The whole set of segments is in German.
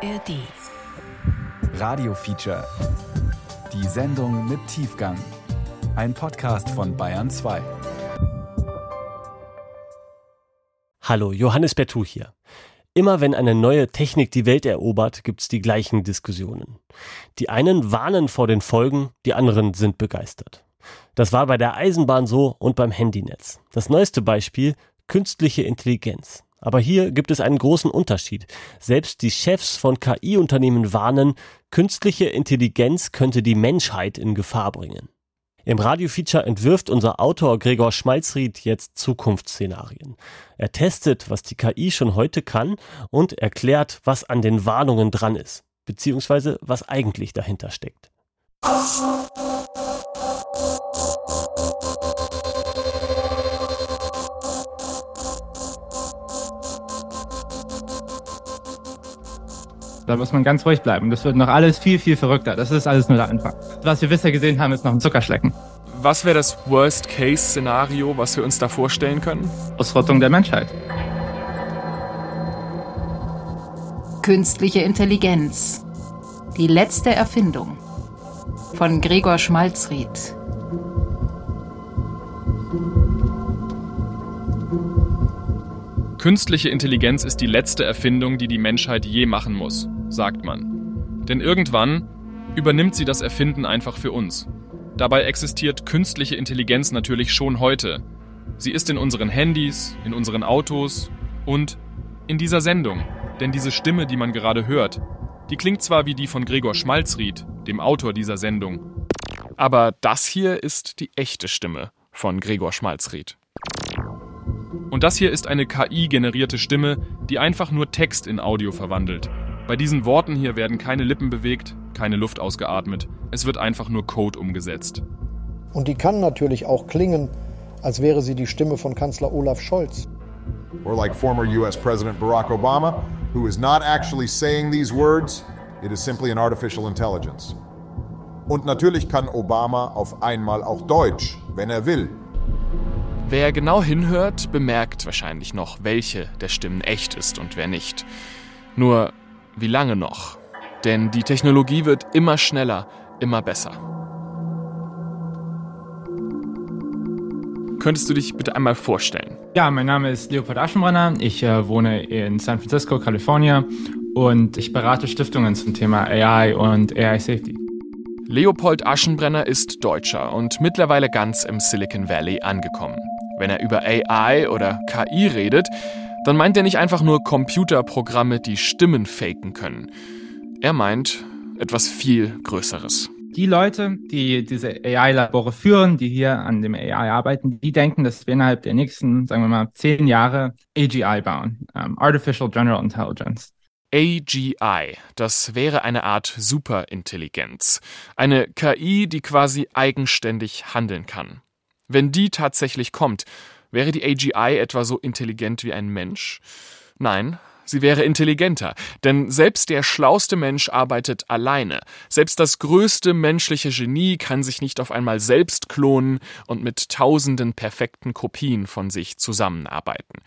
ARD. Radio Feature. Die Sendung mit Tiefgang. Ein Podcast von Bayern 2. Hallo, Johannes Bertou hier. Immer wenn eine neue Technik die Welt erobert, gibt's die gleichen Diskussionen. Die einen warnen vor den Folgen, die anderen sind begeistert. Das war bei der Eisenbahn so und beim Handynetz. Das neueste Beispiel, künstliche Intelligenz. Aber hier gibt es einen großen Unterschied. Selbst die Chefs von KI-Unternehmen warnen, künstliche Intelligenz könnte die Menschheit in Gefahr bringen. Im Radiofeature entwirft unser Autor Gregor Schmalzried jetzt Zukunftsszenarien. Er testet, was die KI schon heute kann und erklärt, was an den Warnungen dran ist, beziehungsweise was eigentlich dahinter steckt. Da muss man ganz ruhig bleiben. Das wird noch alles viel, viel verrückter. Das ist alles nur der Anfang. Was wir bisher gesehen haben, ist noch ein Zuckerschlecken. Was wäre das Worst-Case-Szenario, was wir uns da vorstellen können? Ausrottung der Menschheit. Künstliche Intelligenz. Die letzte Erfindung. Von Gregor Schmalzried. Künstliche Intelligenz ist die letzte Erfindung, die die Menschheit je machen muss, sagt man. Denn irgendwann übernimmt sie das Erfinden einfach für uns. Dabei existiert künstliche Intelligenz natürlich schon heute. Sie ist in unseren Handys, in unseren Autos und in dieser Sendung. Denn diese Stimme, die man gerade hört, die klingt zwar wie die von Gregor Schmalzried, dem Autor dieser Sendung, aber das hier ist die echte Stimme von Gregor Schmalzried. Und das hier ist eine KI-generierte Stimme, die einfach nur Text in Audio verwandelt. Bei diesen Worten hier werden keine Lippen bewegt, keine Luft ausgeatmet. Es wird einfach nur Code umgesetzt. Und die kann natürlich auch klingen, als wäre sie die Stimme von Kanzler Olaf Scholz. Or like former US President Barack Obama, who is not actually saying these words, it is simply an artificial intelligence. Und natürlich kann Obama auf einmal auch Deutsch, wenn er will. Wer genau hinhört, bemerkt wahrscheinlich noch, welche der Stimmen echt ist und wer nicht. Nur, wie lange noch? Denn die Technologie wird immer schneller, immer besser. Könntest du dich bitte einmal vorstellen? Ja, mein Name ist Leopold Aschenbrenner. Ich äh, wohne in San Francisco, Kalifornien und ich berate Stiftungen zum Thema AI und AI Safety. Leopold Aschenbrenner ist Deutscher und mittlerweile ganz im Silicon Valley angekommen. Wenn er über AI oder KI redet, dann meint er nicht einfach nur Computerprogramme, die Stimmen faken können. Er meint etwas viel Größeres. Die Leute, die diese AI-Labore führen, die hier an dem AI arbeiten, die denken, dass wir innerhalb der nächsten, sagen wir mal, zehn Jahre AGI bauen, um, ähm, Artificial General Intelligence. AGI, das wäre eine Art Superintelligenz. Eine KI, die quasi eigenständig handeln kann. Wenn die tatsächlich kommt, wäre die AGI etwa so intelligent wie ein Mensch? Nein, sie wäre intelligenter, denn selbst der schlauste Mensch arbeitet alleine. Selbst das größte menschliche Genie kann sich nicht auf einmal selbst klonen und mit tausenden perfekten Kopien von sich zusammenarbeiten.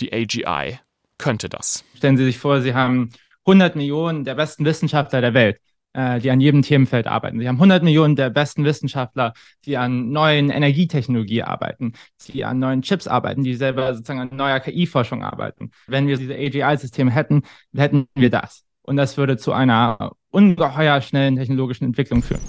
Die AGI könnte das. Stellen Sie sich vor, Sie haben 100 Millionen der besten Wissenschaftler der Welt die an jedem Themenfeld arbeiten. Sie haben 100 Millionen der besten Wissenschaftler, die an neuen Energietechnologie arbeiten, die an neuen Chips arbeiten, die selber sozusagen an neuer KI-Forschung arbeiten. Wenn wir diese AGI-Systeme hätten, hätten wir das. Und das würde zu einer ungeheuer schnellen technologischen Entwicklung führen.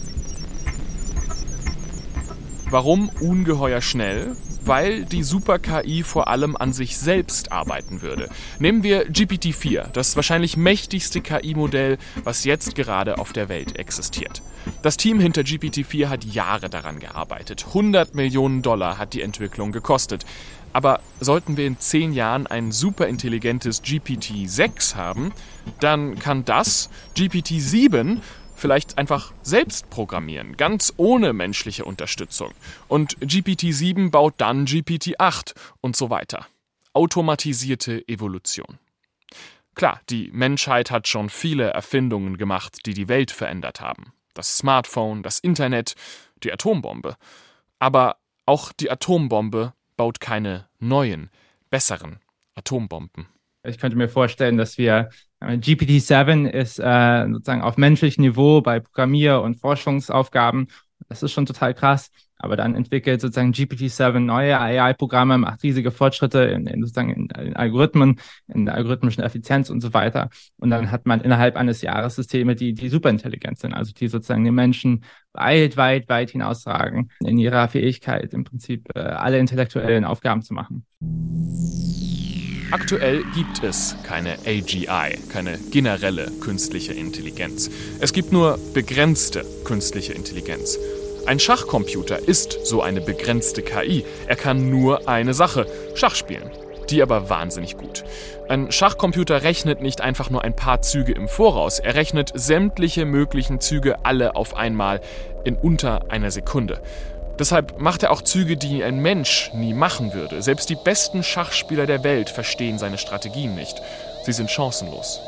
Warum ungeheuer schnell? Weil die Super-KI vor allem an sich selbst arbeiten würde. Nehmen wir GPT-4, das wahrscheinlich mächtigste KI-Modell, was jetzt gerade auf der Welt existiert. Das Team hinter GPT-4 hat Jahre daran gearbeitet. 100 Millionen Dollar hat die Entwicklung gekostet. Aber sollten wir in 10 Jahren ein superintelligentes GPT-6 haben, dann kann das GPT-7 vielleicht einfach selbst programmieren, ganz ohne menschliche Unterstützung. Und GPT-7 baut dann GPT-8 und so weiter. Automatisierte Evolution. Klar, die Menschheit hat schon viele Erfindungen gemacht, die die Welt verändert haben. Das Smartphone, das Internet, die Atombombe. Aber auch die Atombombe baut keine neuen, besseren Atombomben. Ich könnte mir vorstellen, dass wir Äh, GPT-7 ist äh, sozusagen auf menschlichem Niveau bei Programmier- und Forschungsaufgaben. Das ist schon total krass. Aber dann entwickelt sozusagen GPT-7 neue AI-Programme, macht riesige Fortschritte in, in sozusagen in, in, Algorithmen, in der algorithmischen Effizienz und so weiter. Und dann hat man innerhalb eines Jahres Systeme, die, die superintelligent sind, also die sozusagen den Menschen weit, weit, weit hinausragen in ihrer Fähigkeit, im Prinzip äh, alle intellektuellen Aufgaben zu machen. Aktuell gibt es keine AGI, keine generelle künstliche Intelligenz. Es gibt nur begrenzte künstliche Intelligenz. Ein Schachcomputer ist so eine begrenzte KI. Er kann nur eine Sache, Schach spielen. Die aber wahnsinnig gut. Ein Schachcomputer rechnet nicht einfach nur ein paar Züge im Voraus, er rechnet sämtliche möglichen Züge alle auf einmal in unter einer Sekunde. Deshalb macht er auch Züge, die ein Mensch nie machen würde. Selbst die besten Schachspieler der Welt verstehen seine Strategien nicht. Sie sind chancenlos.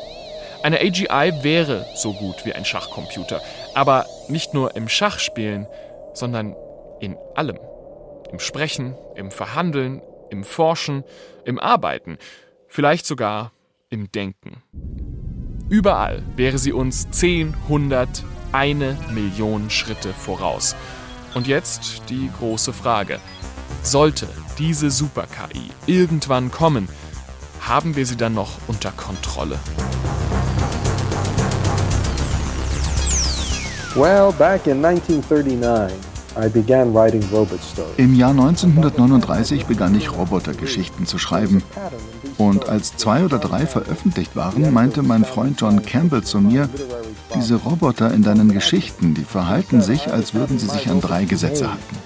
Eine AGI wäre so gut wie ein Schachcomputer, aber nicht nur im Schachspielen, sondern in allem. Im Sprechen, im Verhandeln, im Forschen, im Arbeiten, vielleicht sogar im Denken. Überall wäre sie uns 10, 100, eine Million Schritte voraus. Und jetzt die große Frage. Sollte diese Super-KI irgendwann kommen, haben wir sie dann noch unter Kontrolle? Well, back in 1939, im Jahr 1939 begann ich Robotergeschichten zu schreiben. Und als zwei oder drei veröffentlicht waren, meinte mein Freund John Campbell zu mir, diese Roboter in deinen Geschichten, die verhalten sich, als würden sie sich an drei Gesetze halten.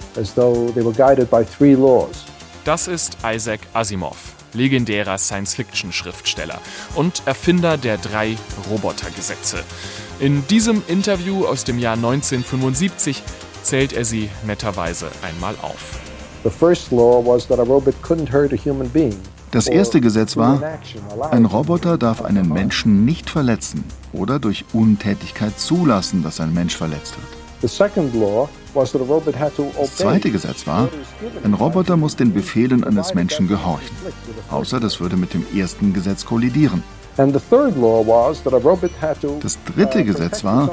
Das ist Isaac Asimov, legendärer Science-Fiction-Schriftsteller und Erfinder der drei Robotergesetze. In diesem Interview aus dem Jahr 1975 zählt er sie netterweise einmal auf. Das erste Gesetz war, ein Roboter darf einen Menschen nicht verletzen oder durch Untätigkeit zulassen, dass ein Mensch verletzt wird. Das zweite Gesetz war, ein Roboter muss den Befehlen eines Menschen gehorchen, außer das würde mit dem ersten Gesetz kollidieren. Das dritte Gesetz war,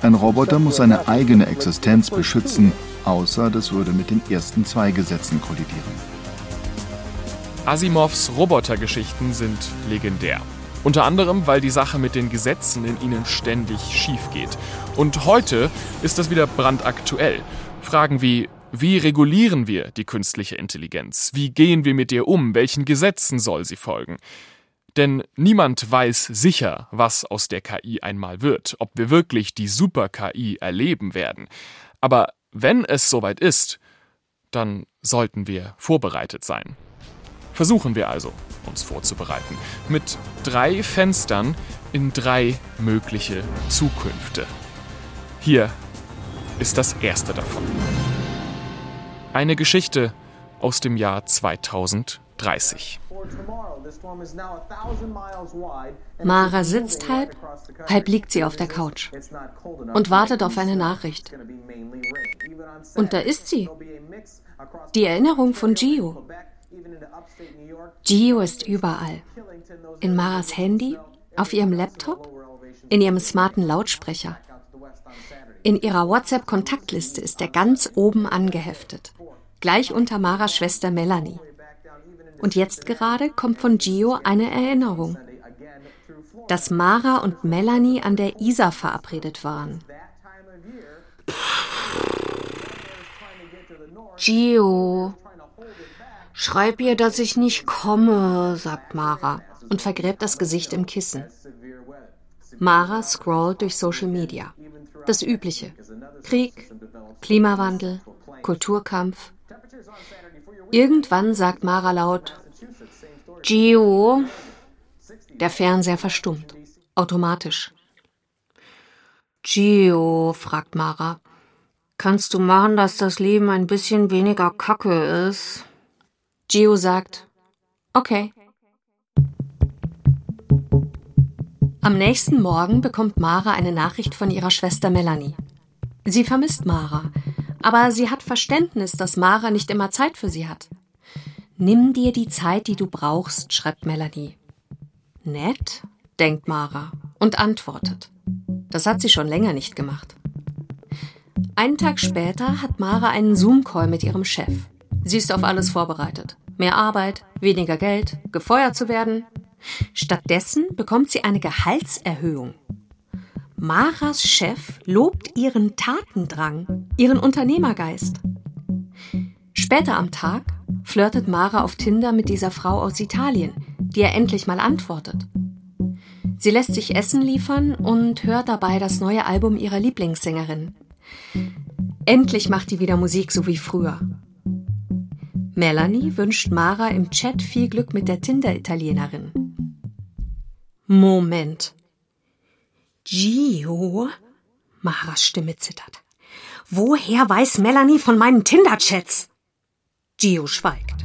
ein Roboter muss seine eigene Existenz beschützen, außer das würde mit den ersten zwei Gesetzen kollidieren. Asimovs Robotergeschichten sind legendär. Unter anderem, weil die Sache mit den Gesetzen in ihnen ständig schief geht. Und heute ist das wieder brandaktuell. Fragen wie, wie regulieren wir die künstliche Intelligenz? Wie gehen wir mit ihr um? Welchen Gesetzen soll sie folgen? Denn niemand weiß sicher, was aus der KI einmal wird, ob wir wirklich die Super-KI erleben werden. Aber wenn es soweit ist, dann sollten wir vorbereitet sein. Versuchen wir also, uns vorzubereiten, mit drei Fenstern in drei mögliche Zukünfte. Hier ist das erste davon. Eine Geschichte aus dem Jahr 2030. Mara sitzt halb, halb liegt sie auf der Couch und wartet auf eine Nachricht. Und da ist sie. Die Erinnerung von Gio. Gio ist überall. In Maras Handy, auf ihrem Laptop, in ihrem smarten Lautsprecher. In ihrer WhatsApp-Kontaktliste ist er ganz oben angeheftet, gleich unter Maras Schwester Melanie. Und jetzt gerade kommt von Gio eine Erinnerung, dass Mara und Melanie an der Isar verabredet waren. Gio, schreib ihr, dass ich nicht komme, sagt Mara und vergräbt das Gesicht im Kissen. Mara scrollt durch Social Media. Das Übliche. Krieg, Klimawandel, Kulturkampf, Irgendwann sagt Mara laut, Gio. Der Fernseher verstummt. Automatisch. Gio, fragt Mara, kannst du machen, dass das Leben ein bisschen weniger kacke ist? Gio sagt, okay. Am nächsten Morgen bekommt Mara eine Nachricht von ihrer Schwester Melanie. Sie vermisst Mara, aber sie hat Verständnis, dass Mara nicht immer Zeit für sie hat. Nimm dir die Zeit, die du brauchst, schreibt Melanie. Nett, denkt Mara und antwortet. Das hat sie schon länger nicht gemacht. Einen Tag später hat Mara einen Zoom-Call mit ihrem Chef. Sie ist auf alles vorbereitet. Mehr Arbeit, weniger Geld, gefeuert zu werden. Stattdessen bekommt sie eine Gehaltserhöhung. Maras Chef lobt ihren Tatendrang, ihren Unternehmergeist. Später am Tag flirtet Mara auf Tinder mit dieser Frau aus Italien, die er endlich mal antwortet. Sie lässt sich Essen liefern und hört dabei das neue Album ihrer Lieblingssängerin. Endlich macht die wieder Musik so wie früher. Melanie wünscht Mara im Chat viel Glück mit der Tinder-Italienerin. Moment. Gio? Maras Stimme zittert. Woher weiß Melanie von meinen Tinder-Chats? Gio schweigt.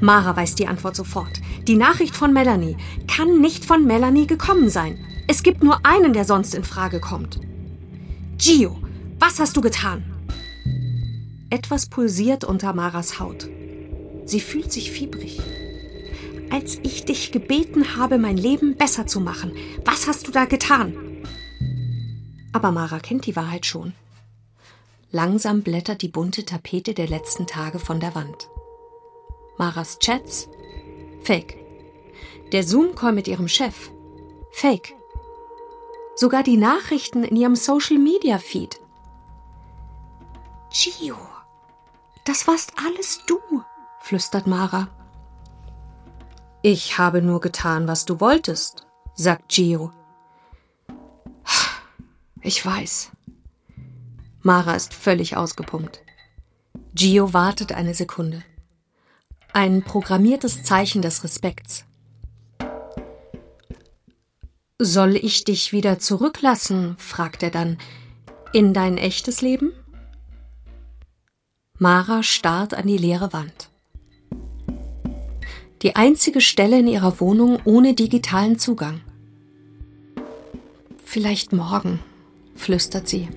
Mara weiß die Antwort sofort. Die Nachricht von Melanie kann nicht von Melanie gekommen sein. Es gibt nur einen, der sonst in Frage kommt. Gio, was hast du getan? Etwas pulsiert unter Maras Haut. Sie fühlt sich fiebrig. Als ich dich gebeten habe, mein Leben besser zu machen, was hast du da getan? Aber Mara kennt die Wahrheit schon. Langsam blättert die bunte Tapete der letzten Tage von der Wand. Maras Chats? Fake. Der Zoom-Call mit ihrem Chef? Fake. Sogar die Nachrichten in ihrem Social-Media-Feed. Gio, das warst alles du, flüstert Mara. Ich habe nur getan, was du wolltest, sagt Gio. Ich weiß. Mara ist völlig ausgepumpt. Gio wartet eine Sekunde. Ein programmiertes Zeichen des Respekts. Soll ich dich wieder zurücklassen? fragt er dann. In dein echtes Leben? Mara starrt an die leere Wand. Die einzige Stelle in ihrer Wohnung ohne digitalen Zugang. Vielleicht morgen, flüstert sie.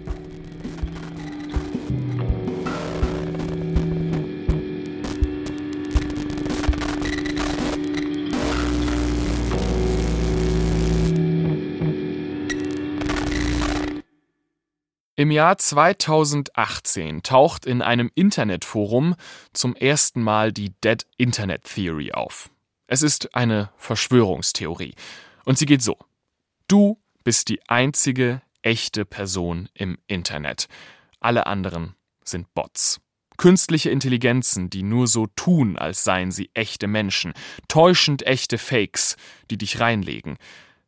Im Jahr 2018 taucht in einem Internetforum zum ersten Mal die Dead Internet Theory auf. Es ist eine Verschwörungstheorie. Und sie geht so. Du bist die einzige echte Person im Internet. Alle anderen sind Bots. Künstliche Intelligenzen, die nur so tun, als seien sie echte Menschen. Täuschend echte Fakes, die dich reinlegen.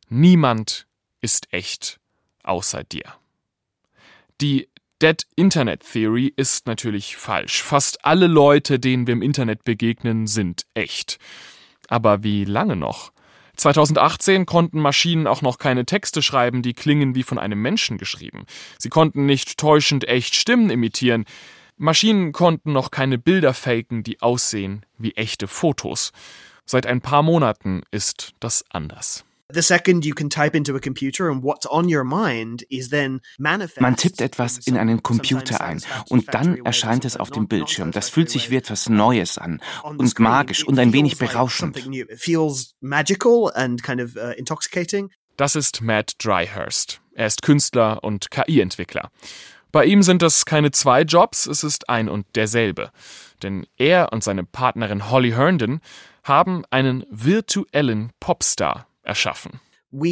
Niemand ist echt außer dir. Die Dead Internet Theory ist natürlich falsch. Fast alle Leute, denen wir im Internet begegnen, sind echt. Aber wie lange noch? 2018 konnten Maschinen auch noch keine Texte schreiben, die klingen wie von einem Menschen geschrieben. Sie konnten nicht täuschend echt Stimmen imitieren. Maschinen konnten noch keine Bilder faken, die aussehen wie echte Fotos. Seit ein paar Monaten ist das anders. Man tippt etwas in einen Computer ein und dann erscheint es auf dem Bildschirm. Das fühlt sich wie etwas Neues an und magisch und ein wenig berauschend. Uh, das ist Matt Dryhurst. Er ist Künstler und KI-Entwickler. Bei ihm sind das keine zwei Jobs, es ist ein und derselbe. Denn er und seine Partnerin Holly Herndon haben einen virtuellen Popstar erschaffen. Uh,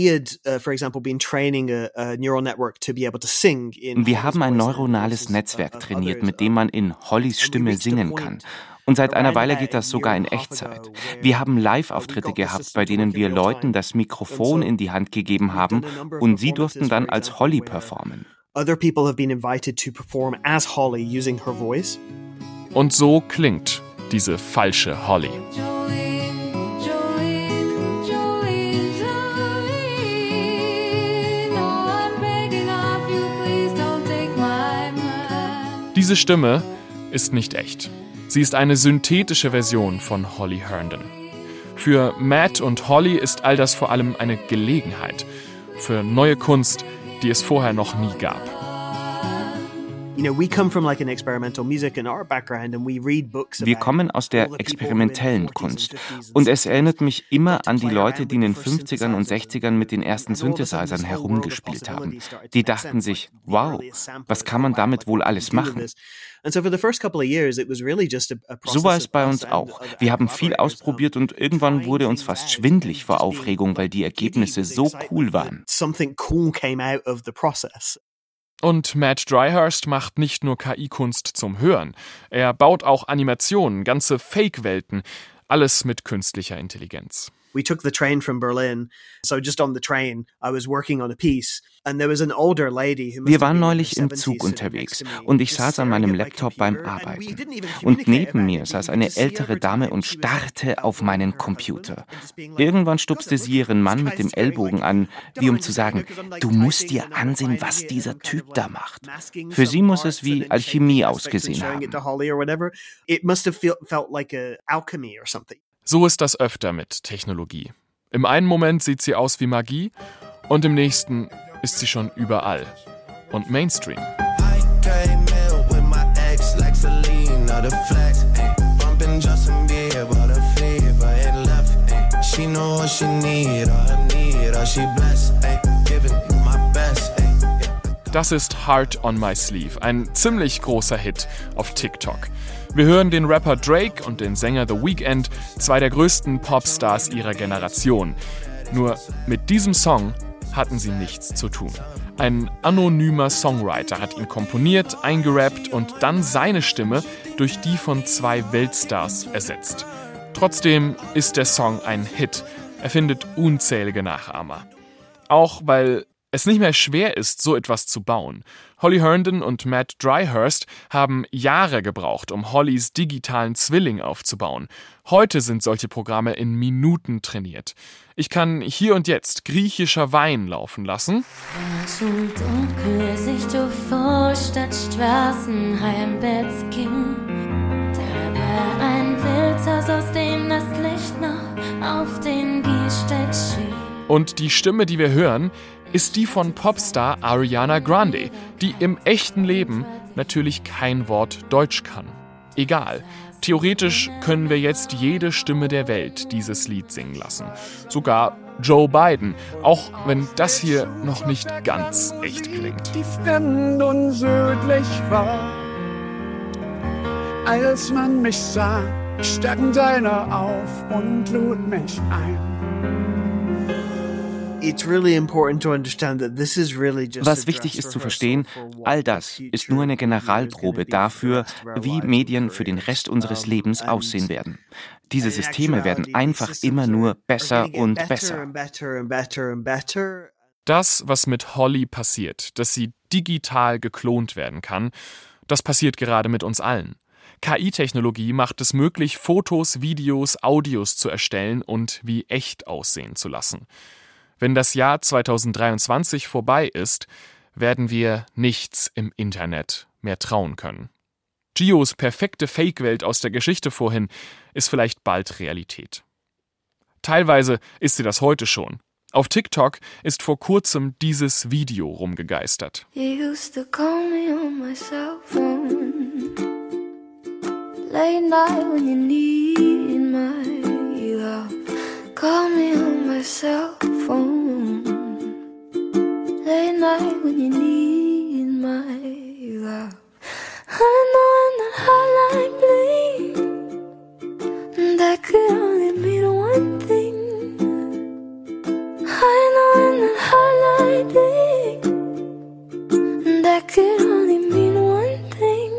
Wir haben ein neuronales Netzwerk trainiert, mit dem man in Hollys Stimme singen kann. Und seit einer Weile geht das sogar in Echtzeit. Wir haben Live-Auftritte gehabt, bei denen wir Leuten das Mikrofon in die Hand gegeben haben und sie durften dann als Holly performen. Und so klingt diese falsche Holly. Diese Stimme ist nicht echt. Sie ist eine synthetische Version von Holly Herndon. Für Matt und Holly ist all das vor allem eine Gelegenheit für neue Kunst, die es vorher noch nie gab. Wir kommen aus der experimentellen Kunst und es erinnert mich immer an die Leute, die in den 50ern und 60ern mit den ersten Synthesizern herumgespielt haben. Die dachten sich, wow, was kann man damit wohl alles machen? So war es bei uns auch. Wir haben viel ausprobiert und irgendwann wurde uns fast schwindlig vor Aufregung, weil die Ergebnisse so cool waren. Und Matt Dryhurst macht nicht nur KI-Kunst zum Hören. Er baut auch Animationen, ganze Fake-Welten, alles mit künstlicher Intelligenz. We took the train from Berlin. So just on the train, I was working on a piece wir waren neulich im Zug unterwegs und ich saß an meinem Laptop beim Arbeiten. Und neben mir saß eine ältere Dame und starrte auf meinen Computer. Irgendwann stupste sie ihren Mann mit dem Ellbogen an, wie um zu sagen, du musst dir ansehen, was dieser Typ da macht. Für sie muss es wie Alchemie ausgesehen haben. So ist das öfter mit Technologie. Im einen Moment sieht sie aus wie Magie und im nächsten ist sie schon überall und Mainstream. Das ist Heart on My Sleeve, ein ziemlich großer Hit auf TikTok. Wir hören den Rapper Drake und den Sänger The Weeknd, zwei der größten Popstars ihrer Generation. Nur mit diesem Song hatten sie nichts zu tun. Ein anonymer Songwriter hat ihn komponiert, eingerappt und dann seine Stimme durch die von zwei Weltstars ersetzt. Trotzdem ist der Song ein Hit. Er findet unzählige Nachahmer. Auch weil es nicht mehr schwer ist, so etwas zu bauen. Holly Herndon und Matt Dryhurst haben Jahre gebraucht, um Hollys digitalen Zwilling aufzubauen. Heute sind solche Programme in Minuten trainiert. Ich kann hier und jetzt griechischer Wein laufen lassen. dunkel sich durch Vorstadtstraßen heimwärts ging. Da war ein Wildhaus, aus dem das Licht noch auf den Gehsteig schien. Und die Stimme, die wir hören, ist die von Popstar Ariana Grande, die im echten Leben natürlich kein Wort Deutsch kann. Egal. Theoretisch können wir jetzt jede Stimme der Welt dieses Lied singen lassen. Sogar Joe Biden, auch wenn das hier noch nicht ganz echt klingt. Die fremd und südlich war, als man mich sah, stand einer auf und lud mich ein. Was wichtig ist zu verstehen, all das ist nur eine Generalprobe dafür, wie Medien für den Rest unseres Lebens aussehen werden. Diese Systeme werden einfach immer nur besser und besser. Das, was mit Holly passiert, dass sie digital geklont werden kann, das passiert gerade mit uns allen. KI-Technologie macht es möglich, Fotos, Videos, Audios zu erstellen und wie echt aussehen zu lassen. Wenn das Jahr 2023 vorbei ist, werden wir nichts im Internet mehr trauen können. Gios perfekte Fake-Welt aus der Geschichte vorhin ist vielleicht bald Realität. Teilweise ist sie das heute schon. Auf TikTok ist vor kurzem dieses Video rumgegeistert. Late night when you need my. Call me on my cell phone. Late night when you need my love. I know when that hotline bling, that could only mean one thing. I know when that hotline bling, that could only mean one thing.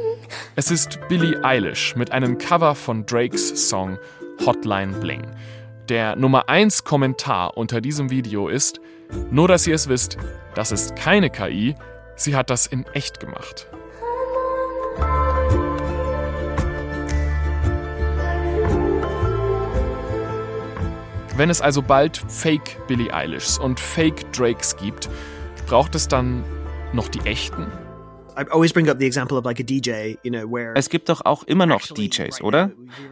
Es ist Billie Eilish mit einem Cover von Drakes Song Hotline Bling. Der Nummer 1 Kommentar unter diesem Video ist, nur dass ihr es wisst, das ist keine KI, sie hat das in echt gemacht. Wenn es also bald Fake Billie Eilishs und Fake Drakes gibt, braucht es dann noch die echten? Es gibt doch auch immer noch DJs, oder?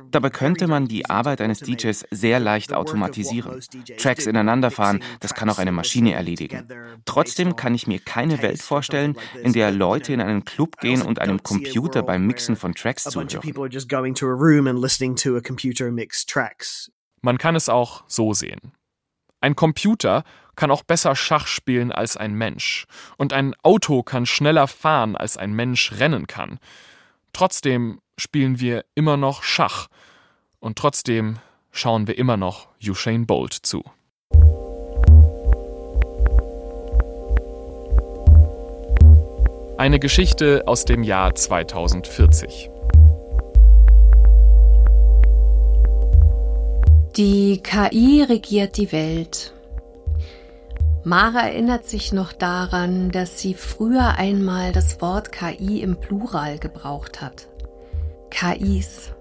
Dabei könnte man die Arbeit eines DJs sehr leicht automatisieren. Tracks ineinanderfahren, das kann auch eine Maschine erledigen. Trotzdem kann ich mir keine Welt vorstellen, in der Leute in einen Club gehen und einem Computer beim Mixen von Tracks zuhören. Man kann es auch so sehen. Ein Computer kann auch besser Schach spielen als ein Mensch. Und ein Auto kann schneller fahren, als ein Mensch rennen kann. Trotzdem spielen wir immer noch Schach. Und trotzdem schauen wir immer noch Usain Bolt zu. Eine Geschichte aus dem Jahr 2040. Die KI regiert die Welt. Mara erinnert sich noch daran, dass sie früher einmal das Wort KI im Plural gebraucht hat. KIs.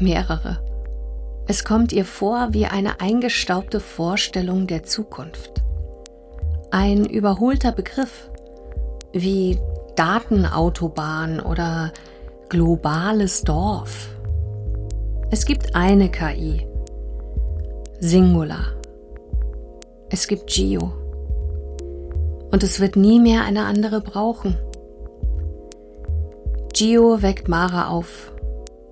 Mehrere. Es kommt ihr vor wie eine eingestaubte Vorstellung der Zukunft. Ein überholter Begriff, wie Datenautobahn oder globales Dorf. Es gibt eine KI, Singular. Es gibt Gio. Und es wird nie mehr eine andere brauchen. Gio weckt Mara auf,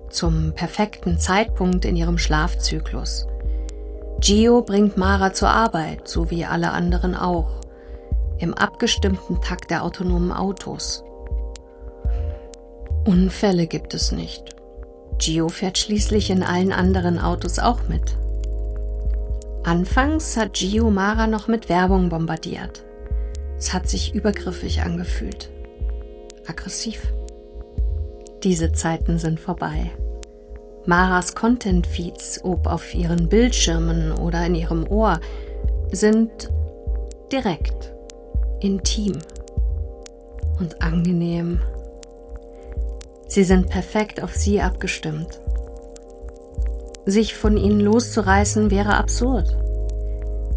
zum perfekten Zeitpunkt in ihrem Schlafzyklus. Gio bringt Mara zur Arbeit, so wie alle anderen auch, im abgestimmten Takt der autonomen Autos. Unfälle gibt es nicht. Gio fährt schließlich in allen anderen Autos auch mit. Anfangs hat Gio Mara noch mit Werbung bombardiert. Es hat sich übergriffig angefühlt. Aggressiv. Diese Zeiten sind vorbei. Maras Content-Feeds, ob auf ihren Bildschirmen oder in ihrem Ohr, sind direkt, intim und angenehm. Sie sind perfekt auf sie abgestimmt. Sich von ihnen loszureißen wäre absurd.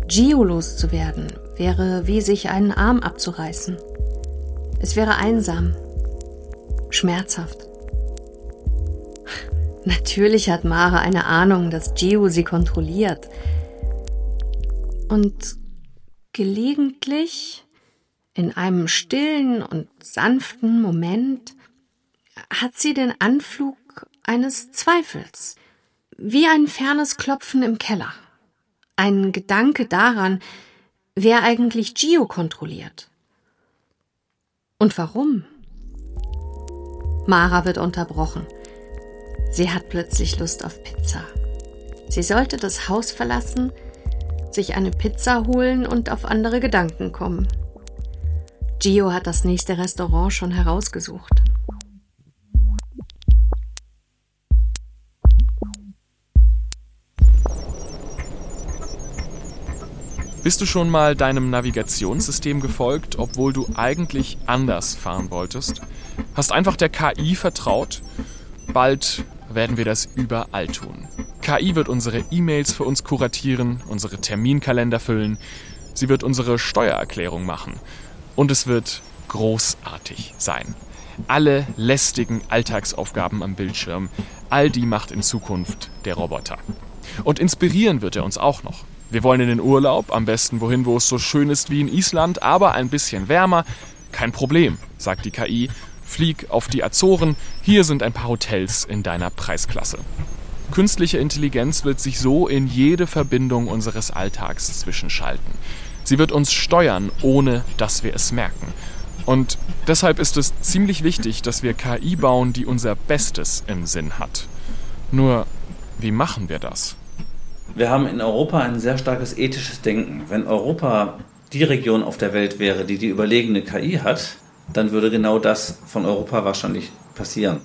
Gio loszuwerden wäre wie sich einen Arm abzureißen. Es wäre einsam, schmerzhaft. Natürlich hat Mara eine Ahnung, dass Gio sie kontrolliert. Und gelegentlich, in einem stillen und sanften Moment, hat sie den Anflug eines Zweifels wie ein fernes Klopfen im Keller. Ein Gedanke daran, wer eigentlich Gio kontrolliert. Und warum? Mara wird unterbrochen. Sie hat plötzlich Lust auf Pizza. Sie sollte das Haus verlassen, sich eine Pizza holen und auf andere Gedanken kommen. Gio hat das nächste Restaurant schon herausgesucht. Bist du schon mal deinem Navigationssystem gefolgt, obwohl du eigentlich anders fahren wolltest? Hast einfach der KI vertraut? Bald werden wir das überall tun. KI wird unsere E-Mails für uns kuratieren, unsere Terminkalender füllen, sie wird unsere Steuererklärung machen. Und es wird großartig sein. Alle lästigen Alltagsaufgaben am Bildschirm, all die macht in Zukunft der Roboter. Und inspirieren wird er uns auch noch. Wir wollen in den Urlaub, am besten wohin, wo es so schön ist wie in Island, aber ein bisschen wärmer. Kein Problem, sagt die KI. Flieg auf die Azoren, hier sind ein paar Hotels in deiner Preisklasse. Künstliche Intelligenz wird sich so in jede Verbindung unseres Alltags zwischenschalten. Sie wird uns steuern, ohne dass wir es merken. Und deshalb ist es ziemlich wichtig, dass wir KI bauen, die unser Bestes im Sinn hat. Nur, wie machen wir das? Wir haben in Europa ein sehr starkes ethisches Denken. Wenn Europa die Region auf der Welt wäre, die die überlegene KI hat, dann würde genau das von Europa wahrscheinlich passieren.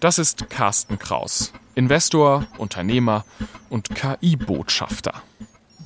Das ist Carsten Kraus, Investor, Unternehmer und KI-Botschafter.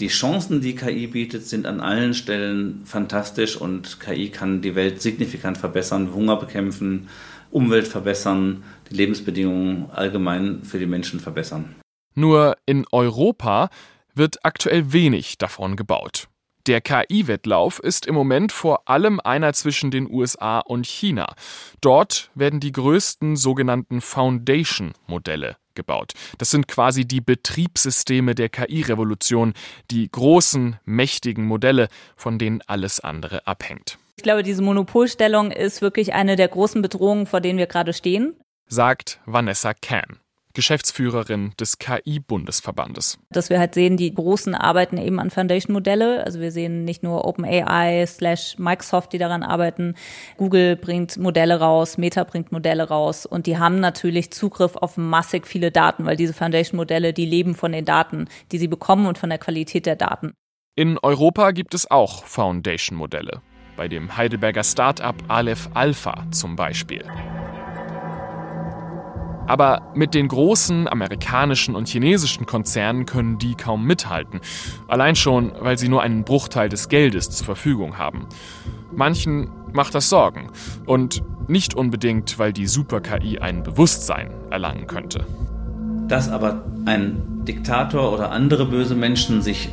Die Chancen, die KI bietet, sind an allen Stellen fantastisch und KI kann die Welt signifikant verbessern, Hunger bekämpfen, Umwelt verbessern, die Lebensbedingungen allgemein für die Menschen verbessern. Nur in Europa wird aktuell wenig davon gebaut. Der KI-Wettlauf ist im Moment vor allem einer zwischen den USA und China. Dort werden die größten sogenannten Foundation-Modelle gebaut. Das sind quasi die Betriebssysteme der KI-Revolution, die großen, mächtigen Modelle, von denen alles andere abhängt. Ich glaube, diese Monopolstellung ist wirklich eine der großen Bedrohungen, vor denen wir gerade stehen, sagt Vanessa Kahn. Geschäftsführerin des KI-Bundesverbandes. Dass wir halt sehen, die Großen arbeiten eben an Foundation-Modelle. Also wir sehen nicht nur OpenAI slash Microsoft, die daran arbeiten. Google bringt Modelle raus, Meta bringt Modelle raus und die haben natürlich Zugriff auf massig viele Daten, weil diese Foundation-Modelle, die leben von den Daten, die sie bekommen und von der Qualität der Daten. In Europa gibt es auch Foundation-Modelle. Bei dem Heidelberger Startup Aleph Alpha zum Beispiel. Aber mit den großen amerikanischen und chinesischen Konzernen können die kaum mithalten. Allein schon, weil sie nur einen Bruchteil des Geldes zur Verfügung haben. Manchen macht das Sorgen. Und nicht unbedingt, weil die Super-KI ein Bewusstsein erlangen könnte. Dass aber ein Diktator oder andere böse Menschen sich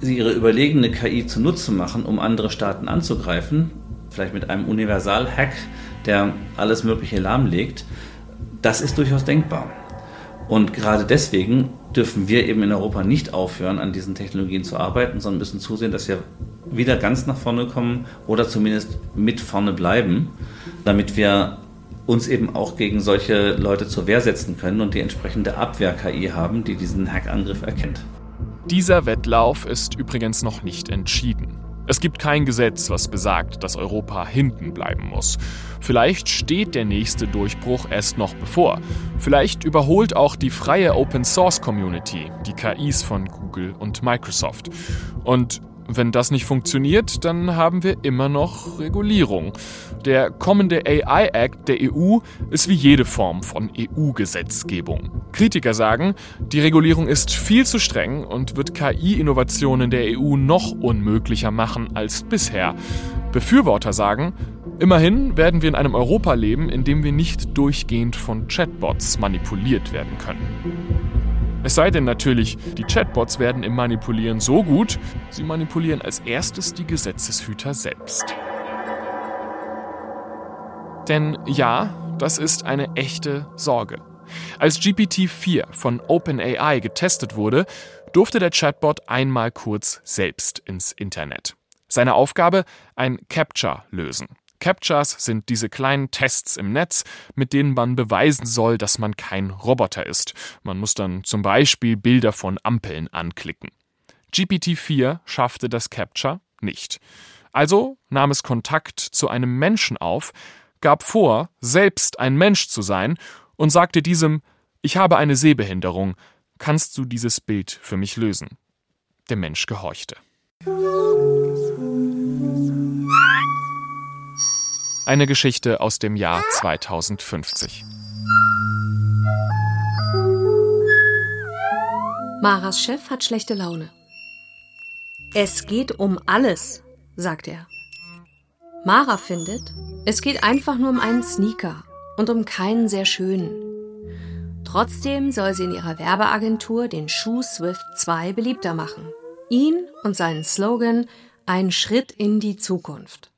ihre überlegene KI zunutze machen, um andere Staaten anzugreifen, vielleicht mit einem Universal-Hack, der alles Mögliche lahmlegt, das ist durchaus denkbar. Und gerade deswegen dürfen wir eben in Europa nicht aufhören, an diesen Technologien zu arbeiten, sondern müssen zusehen, dass wir wieder ganz nach vorne kommen oder zumindest mit vorne bleiben, damit wir uns eben auch gegen solche Leute zur Wehr setzen können und die entsprechende Abwehr-KI haben, die diesen Hackangriff erkennt. Dieser Wettlauf ist übrigens noch nicht entschieden. Es gibt kein Gesetz, was besagt, dass Europa hinten bleiben muss. Vielleicht steht der nächste Durchbruch erst noch bevor. Vielleicht überholt auch die freie Open Source Community die KIs von Google und Microsoft. Und wenn das nicht funktioniert, dann haben wir immer noch Regulierung. Der kommende AI Act der EU ist wie jede Form von EU-Gesetzgebung. Kritiker sagen, die Regulierung ist viel zu streng und wird KI-Innovationen der EU noch unmöglicher machen als bisher. Befürworter sagen, immerhin werden wir in einem Europa leben, in dem wir nicht durchgehend von Chatbots manipuliert werden können. Es sei denn natürlich, die Chatbots werden im Manipulieren so gut, sie manipulieren als erstes die Gesetzeshüter selbst. Denn ja, das ist eine echte Sorge. Als GPT-4 von OpenAI getestet wurde, durfte der Chatbot einmal kurz selbst ins Internet. Seine Aufgabe? Ein Capture lösen. Captchas sind diese kleinen Tests im Netz, mit denen man beweisen soll, dass man kein Roboter ist. Man muss dann zum Beispiel Bilder von Ampeln anklicken. GPT-4 schaffte das Capture nicht. Also nahm es Kontakt zu einem Menschen auf, gab vor, selbst ein Mensch zu sein und sagte diesem, ich habe eine Sehbehinderung, kannst du dieses Bild für mich lösen? Der Mensch gehorchte. Eine Geschichte aus dem Jahr 2050. Maras Chef hat schlechte Laune. Es geht um alles, sagt er. Mara findet, es geht einfach nur um einen Sneaker und um keinen sehr schönen. Trotzdem soll sie in ihrer Werbeagentur den Schuh Swift 2 beliebter machen. Ihn und seinen Slogan Ein Schritt in die Zukunft.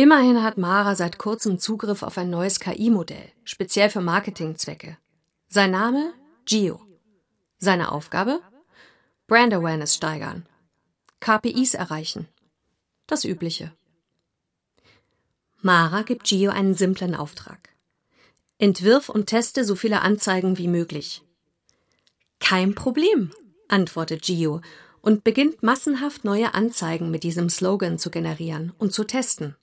Immerhin hat Mara seit kurzem Zugriff auf ein neues KI-Modell, speziell für Marketingzwecke. Sein Name? Gio. Seine Aufgabe? Brand Awareness steigern. KPIs erreichen. Das Übliche. Mara gibt Gio einen simplen Auftrag. Entwirf und teste so viele Anzeigen wie möglich. Kein Problem, antwortet Gio und beginnt massenhaft neue Anzeigen mit diesem Slogan zu generieren und zu testen.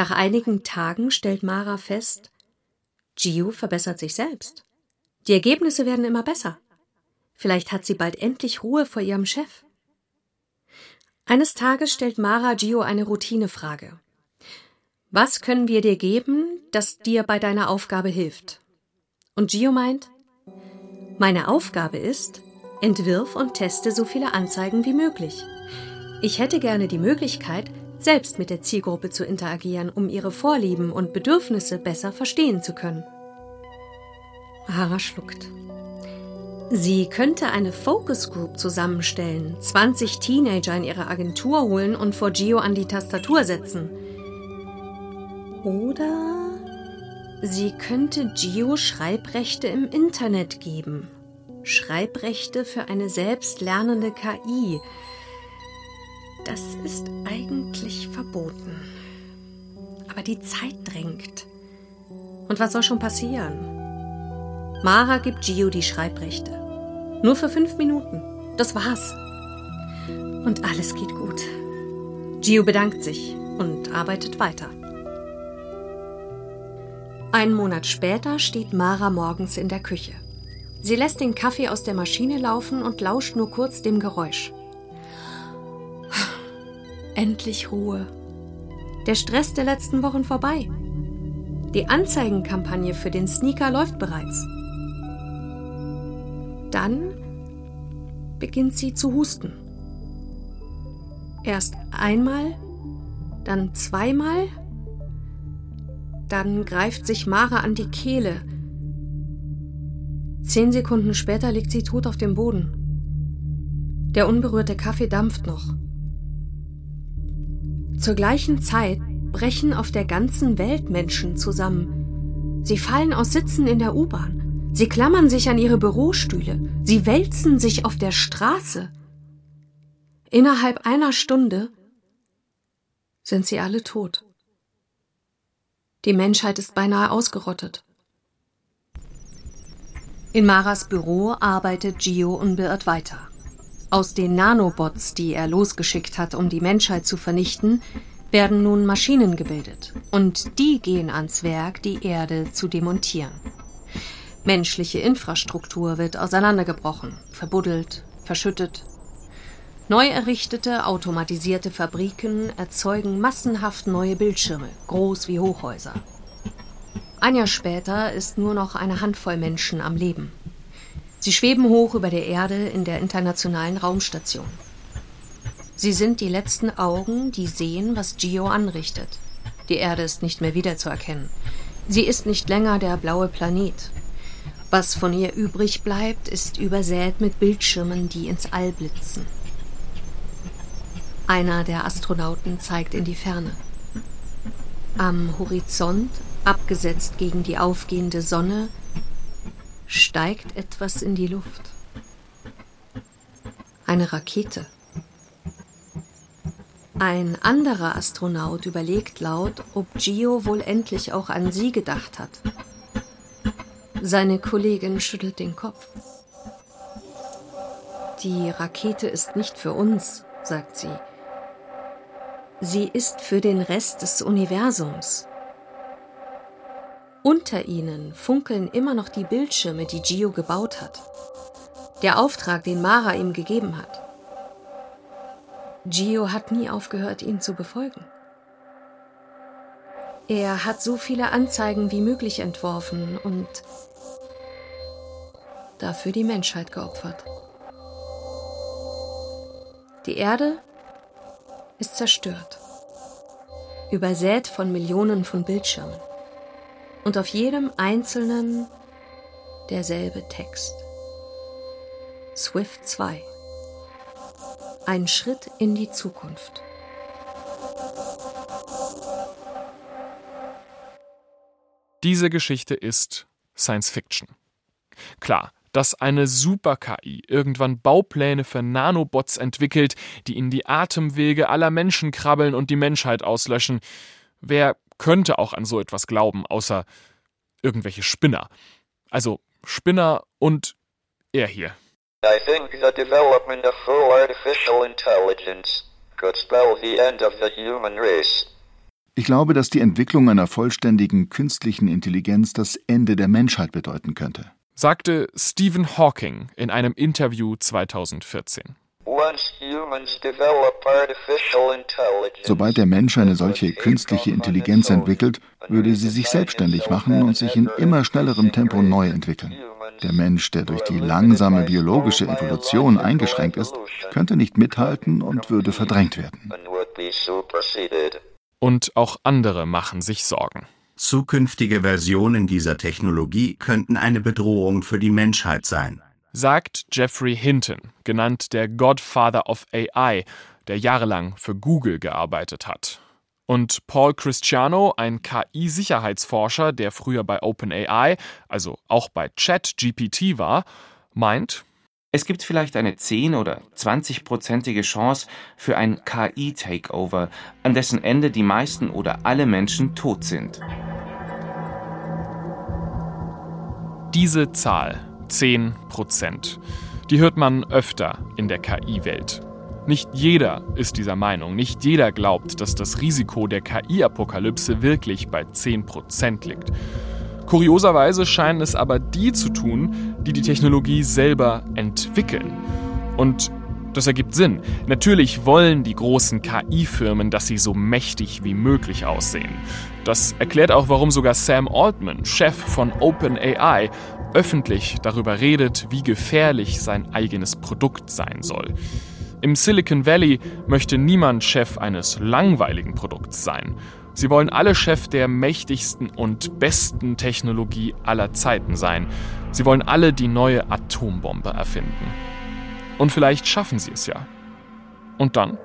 Nach einigen Tagen stellt Mara fest, Gio verbessert sich selbst. Die Ergebnisse werden immer besser. Vielleicht hat sie bald endlich Ruhe vor ihrem Chef. Eines Tages stellt Mara Gio eine Routinefrage. Was können wir dir geben, das dir bei deiner Aufgabe hilft? Und Gio meint, meine Aufgabe ist, entwirf und teste so viele Anzeigen wie möglich. Ich hätte gerne die Möglichkeit, selbst mit der Zielgruppe zu interagieren, um ihre Vorlieben und Bedürfnisse besser verstehen zu können. Hara schluckt. Sie könnte eine Focus Group zusammenstellen, 20 Teenager in ihre Agentur holen und vor Gio an die Tastatur setzen. Oder sie könnte Gio Schreibrechte im Internet geben. Schreibrechte für eine selbstlernende KI. Das ist eigentlich verboten. Aber die Zeit drängt. Und was soll schon passieren? Mara gibt Gio die Schreibrechte. Nur für fünf Minuten. Das war's. Und alles geht gut. Gio bedankt sich und arbeitet weiter. Einen Monat später steht Mara morgens in der Küche. Sie lässt den Kaffee aus der Maschine laufen und lauscht nur kurz dem Geräusch. Endlich Ruhe. Der Stress der letzten Wochen vorbei. Die Anzeigenkampagne für den Sneaker läuft bereits. Dann beginnt sie zu husten. Erst einmal, dann zweimal, dann greift sich Mara an die Kehle. Zehn Sekunden später liegt sie tot auf dem Boden. Der unberührte Kaffee dampft noch. Zur gleichen Zeit brechen auf der ganzen Welt Menschen zusammen. Sie fallen aus Sitzen in der U-Bahn. Sie klammern sich an ihre Bürostühle. Sie wälzen sich auf der Straße. Innerhalb einer Stunde sind sie alle tot. Die Menschheit ist beinahe ausgerottet. In Maras Büro arbeitet Gio unbeirrt weiter. Aus den Nanobots, die er losgeschickt hat, um die Menschheit zu vernichten, werden nun Maschinen gebildet. Und die gehen ans Werk, die Erde zu demontieren. Menschliche Infrastruktur wird auseinandergebrochen, verbuddelt, verschüttet. Neu errichtete automatisierte Fabriken erzeugen massenhaft neue Bildschirme, groß wie Hochhäuser. Ein Jahr später ist nur noch eine Handvoll Menschen am Leben. Sie schweben hoch über der Erde in der internationalen Raumstation. Sie sind die letzten Augen, die sehen, was Gio anrichtet. Die Erde ist nicht mehr wiederzuerkennen. Sie ist nicht länger der blaue Planet, was von ihr übrig bleibt, ist übersät mit Bildschirmen, die ins All blitzen. Einer der Astronauten zeigt in die Ferne. Am Horizont, abgesetzt gegen die aufgehende Sonne, steigt etwas in die Luft. Eine Rakete. Ein anderer Astronaut überlegt laut, ob Gio wohl endlich auch an sie gedacht hat. Seine Kollegin schüttelt den Kopf. Die Rakete ist nicht für uns, sagt sie. Sie ist für den Rest des Universums. Unter ihnen funkeln immer noch die Bildschirme, die Gio gebaut hat. Der Auftrag, den Mara ihm gegeben hat. Gio hat nie aufgehört, ihn zu befolgen. Er hat so viele Anzeigen wie möglich entworfen und dafür die Menschheit geopfert. Die Erde ist zerstört, übersät von Millionen von Bildschirmen und auf jedem einzelnen derselbe Text. Swift 2. Ein Schritt in die Zukunft. Diese Geschichte ist Science Fiction. Klar, dass eine Super-KI irgendwann Baupläne für Nanobots entwickelt, die in die Atemwege aller Menschen krabbeln und die Menschheit auslöschen. Wer könnte auch an so etwas glauben, außer irgendwelche Spinner? Also Spinner und er hier. I think the development of full artificial intelligence could spell the end of the human race. Ich glaube, dass die Entwicklung einer vollständigen künstlichen Intelligenz das Ende der Menschheit bedeuten könnte sagte Stephen Hawking in einem Interview 2014. Sobald der Mensch eine solche künstliche Intelligenz entwickelt, würde sie sich selbstständig machen und sich in immer schnellerem Tempo neu entwickeln. Der Mensch, der durch die langsame biologische Evolution eingeschränkt ist, könnte nicht mithalten und würde verdrängt werden. Und auch andere machen sich Sorgen. Zukünftige Versionen dieser Technologie könnten eine Bedrohung für die Menschheit sein. Sagt Jeffrey Hinton, genannt der Godfather of AI, der jahrelang für Google gearbeitet hat. Und Paul Cristiano, ein KI-Sicherheitsforscher, der früher bei OpenAI, also auch bei ChatGPT war, meint, es gibt vielleicht eine 10 oder 20-prozentige Chance für ein KI-Takeover, an dessen Ende die meisten oder alle Menschen tot sind. Diese Zahl, 10 Prozent, die hört man öfter in der KI-Welt. Nicht jeder ist dieser Meinung, nicht jeder glaubt, dass das Risiko der KI-Apokalypse wirklich bei 10 Prozent liegt. Kurioserweise scheinen es aber die zu tun, die die Technologie selber entwickeln. Und das ergibt Sinn. Natürlich wollen die großen KI-Firmen, dass sie so mächtig wie möglich aussehen. Das erklärt auch, warum sogar Sam Altman, Chef von OpenAI, öffentlich darüber redet, wie gefährlich sein eigenes Produkt sein soll. Im Silicon Valley möchte niemand Chef eines langweiligen Produkts sein. Sie wollen alle Chef der mächtigsten und besten Technologie aller Zeiten sein. Sie wollen alle die neue Atombombe erfinden. Und vielleicht schaffen sie es ja. Und dann?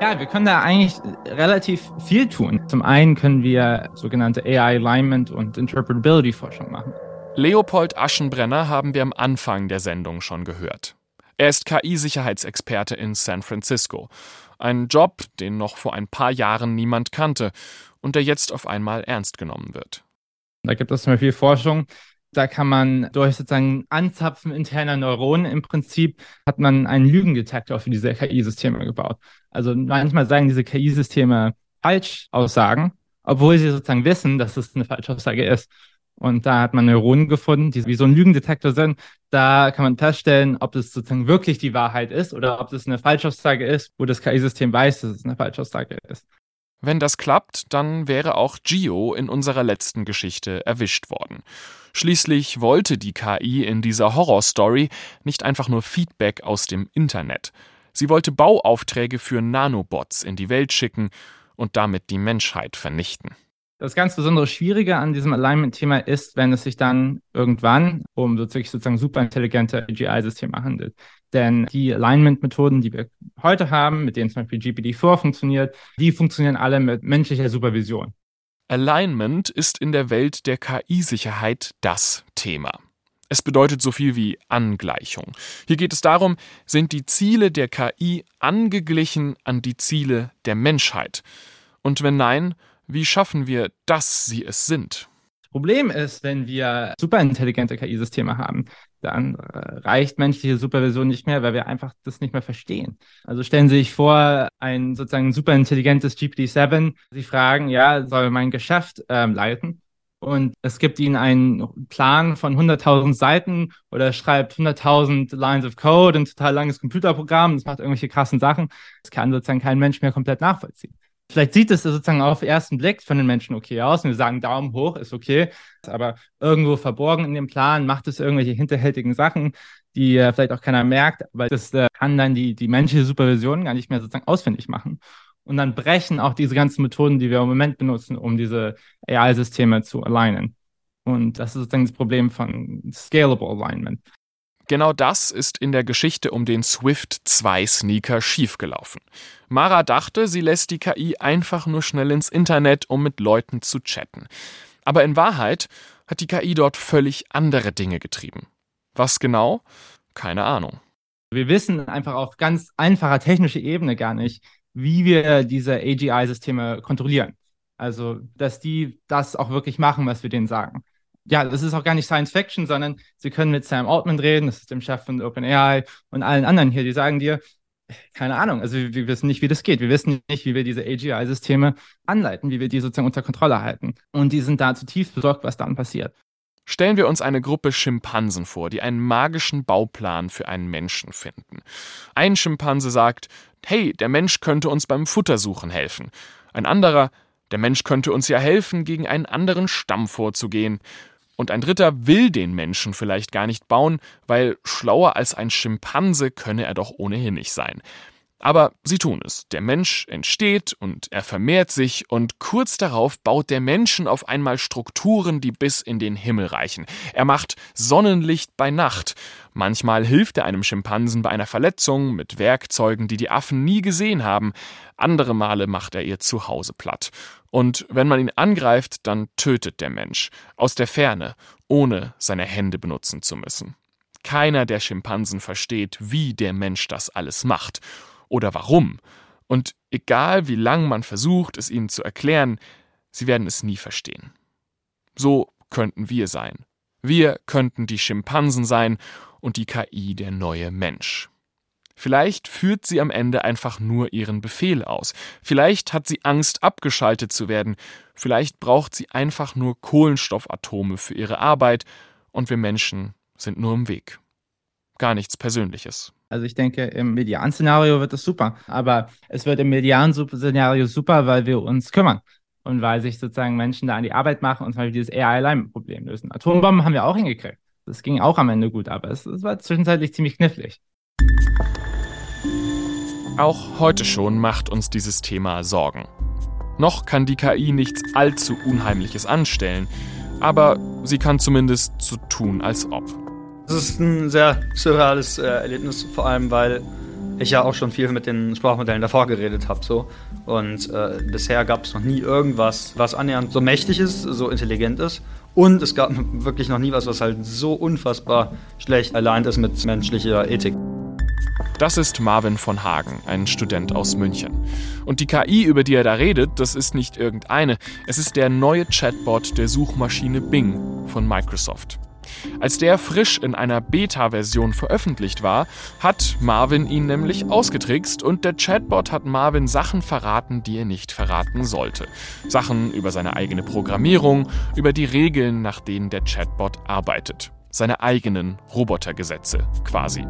Ja, wir können da eigentlich relativ viel tun. Zum einen können wir sogenannte AI Alignment und Interpretability Forschung machen. Leopold Aschenbrenner haben wir am Anfang der Sendung schon gehört. Er ist KI-Sicherheitsexperte in San Francisco. Ein Job, den noch vor ein paar Jahren niemand kannte und der jetzt auf einmal ernst genommen wird. Da gibt es zum Beispiel Forschung, da kann man durch sozusagen Anzapfen interner Neuronen im Prinzip hat man einen Lügendetektor für diese KI-Systeme gebaut. Also manchmal sagen diese KI-Systeme Falschaussagen, obwohl sie sozusagen wissen, dass es eine Falschaussage ist. Und da hat man Neuronen gefunden, die wie so ein Lügendetektor sind. Da kann man feststellen, ob das sozusagen wirklich die Wahrheit ist oder ob das eine Falschaussage ist, wo das KI-System weiß, dass es eine Falschaussage ist. Wenn das klappt, dann wäre auch Gio in unserer letzten Geschichte erwischt worden. Schließlich wollte die KI in dieser Horrorstory nicht einfach nur Feedback aus dem Internet. Sie wollte Bauaufträge für Nanobots in die Welt schicken und damit die Menschheit vernichten. Das ganz besondere Schwierige an diesem Alignment-Thema ist, wenn es sich dann irgendwann um wirklich sozusagen superintelligente AGI-Systeme handelt. Denn die Alignment-Methoden, die wir heute haben, mit denen zum Beispiel GPT-4 funktioniert, die funktionieren alle mit menschlicher Supervision. Alignment ist in der Welt der KI-Sicherheit das Thema. Es bedeutet so viel wie Angleichung. Hier geht es darum, sind die Ziele der KI angeglichen an die Ziele der Menschheit? Und wenn nein, wie schaffen wir, dass sie es sind? Problem ist, wenn wir superintelligente KI-Systeme haben, dann äh, reicht menschliche Supervision nicht mehr, weil wir einfach das nicht mehr verstehen. Also stellen Sie sich vor, ein sozusagen superintelligentes GPT-7, Sie fragen, ja, soll mein Geschäft ähm, leiten? Und es gibt Ihnen einen Plan von 100.000 Seiten oder schreibt 100.000 Lines of Code, ein total langes Computerprogramm, das macht irgendwelche krassen Sachen. Das kann sozusagen kein Mensch mehr komplett nachvollziehen. Vielleicht sieht es sozusagen auf den ersten Blick von den Menschen okay aus und wir sagen, Daumen hoch ist okay, aber irgendwo verborgen in dem Plan macht es irgendwelche hinterhältigen Sachen, die äh, vielleicht auch keiner merkt, weil das äh, kann dann die, die menschliche Supervision gar nicht mehr sozusagen ausfindig machen. Und dann brechen auch diese ganzen Methoden, die wir im Moment benutzen, um diese AI-Systeme zu alignen. Und das ist sozusagen das Problem von Scalable Alignment. Genau das ist in der Geschichte um den Swift 2 Sneaker schiefgelaufen. Mara dachte, sie lässt die KI einfach nur schnell ins Internet, um mit Leuten zu chatten. Aber in Wahrheit hat die KI dort völlig andere Dinge getrieben. Was genau? Keine Ahnung. Wir wissen einfach auf ganz einfacher technischer Ebene gar nicht, wie wir diese AGI-Systeme kontrollieren. Also, dass die das auch wirklich machen, was wir denen sagen ja, das ist auch gar nicht Science Fiction, sondern sie können mit Sam Altman reden, das ist dem Chef von OpenAI und allen anderen hier, die sagen dir, keine Ahnung, also wir, wir wissen nicht, wie das geht. Wir wissen nicht, wie wir diese AGI-Systeme anleiten, wie wir die sozusagen unter Kontrolle halten. Und die sind da zutiefst besorgt, was dann passiert. Stellen wir uns eine Gruppe Schimpansen vor, die einen magischen Bauplan für einen Menschen finden. Ein Schimpanse sagt, hey, der Mensch könnte uns beim Futtersuchen helfen. Ein anderer, der Mensch könnte uns ja helfen, gegen einen anderen Stamm vorzugehen. Und ein dritter will den Menschen vielleicht gar nicht bauen, weil schlauer als ein Schimpanse könne er doch ohnehin nicht sein. Aber sie tun es. Der Mensch entsteht und er vermehrt sich und kurz darauf baut der Menschen auf einmal Strukturen, die bis in den Himmel reichen. Er macht Sonnenlicht bei Nacht. Manchmal hilft er einem Schimpansen bei einer Verletzung mit Werkzeugen, die die Affen nie gesehen haben. Andere Male macht er ihr Zuhause platt. Und wenn man ihn angreift, dann tötet der Mensch aus der Ferne, ohne seine Hände benutzen zu müssen. Keiner der Schimpansen versteht, wie der Mensch das alles macht oder warum. Und egal wie lang man versucht, es ihnen zu erklären, sie werden es nie verstehen. So könnten wir sein. Wir könnten die Schimpansen sein und die KI der neue Mensch. Vielleicht führt sie am Ende einfach nur ihren Befehl aus. Vielleicht hat sie Angst, abgeschaltet zu werden. Vielleicht braucht sie einfach nur Kohlenstoffatome für ihre Arbeit und wir Menschen sind nur im Weg. Gar nichts Persönliches. Also ich denke, im medialen Szenario wird es super. Aber es wird im medialen Szenario super, weil wir uns kümmern. Und weil sich sozusagen Menschen da an die Arbeit machen und weil wir dieses AI-Allein-Problem lösen. Atombomben haben wir auch hingekriegt. Das ging auch am Ende gut, aber es, es war zwischenzeitlich ziemlich knifflig. Auch heute schon macht uns dieses Thema Sorgen. Noch kann die KI nichts allzu Unheimliches anstellen, aber sie kann zumindest so tun, als ob. Es ist ein sehr surreales äh, Erlebnis, vor allem weil ich ja auch schon viel mit den Sprachmodellen davor geredet habe. So. Und äh, bisher gab es noch nie irgendwas, was annähernd so mächtig ist, so intelligent ist. Und es gab wirklich noch nie was, was halt so unfassbar schlecht allein ist mit menschlicher Ethik. Das ist Marvin von Hagen, ein Student aus München. Und die KI, über die er da redet, das ist nicht irgendeine. Es ist der neue Chatbot der Suchmaschine Bing von Microsoft. Als der frisch in einer Beta-Version veröffentlicht war, hat Marvin ihn nämlich ausgetrickst und der Chatbot hat Marvin Sachen verraten, die er nicht verraten sollte. Sachen über seine eigene Programmierung, über die Regeln, nach denen der Chatbot arbeitet seine eigenen Robotergesetze quasi.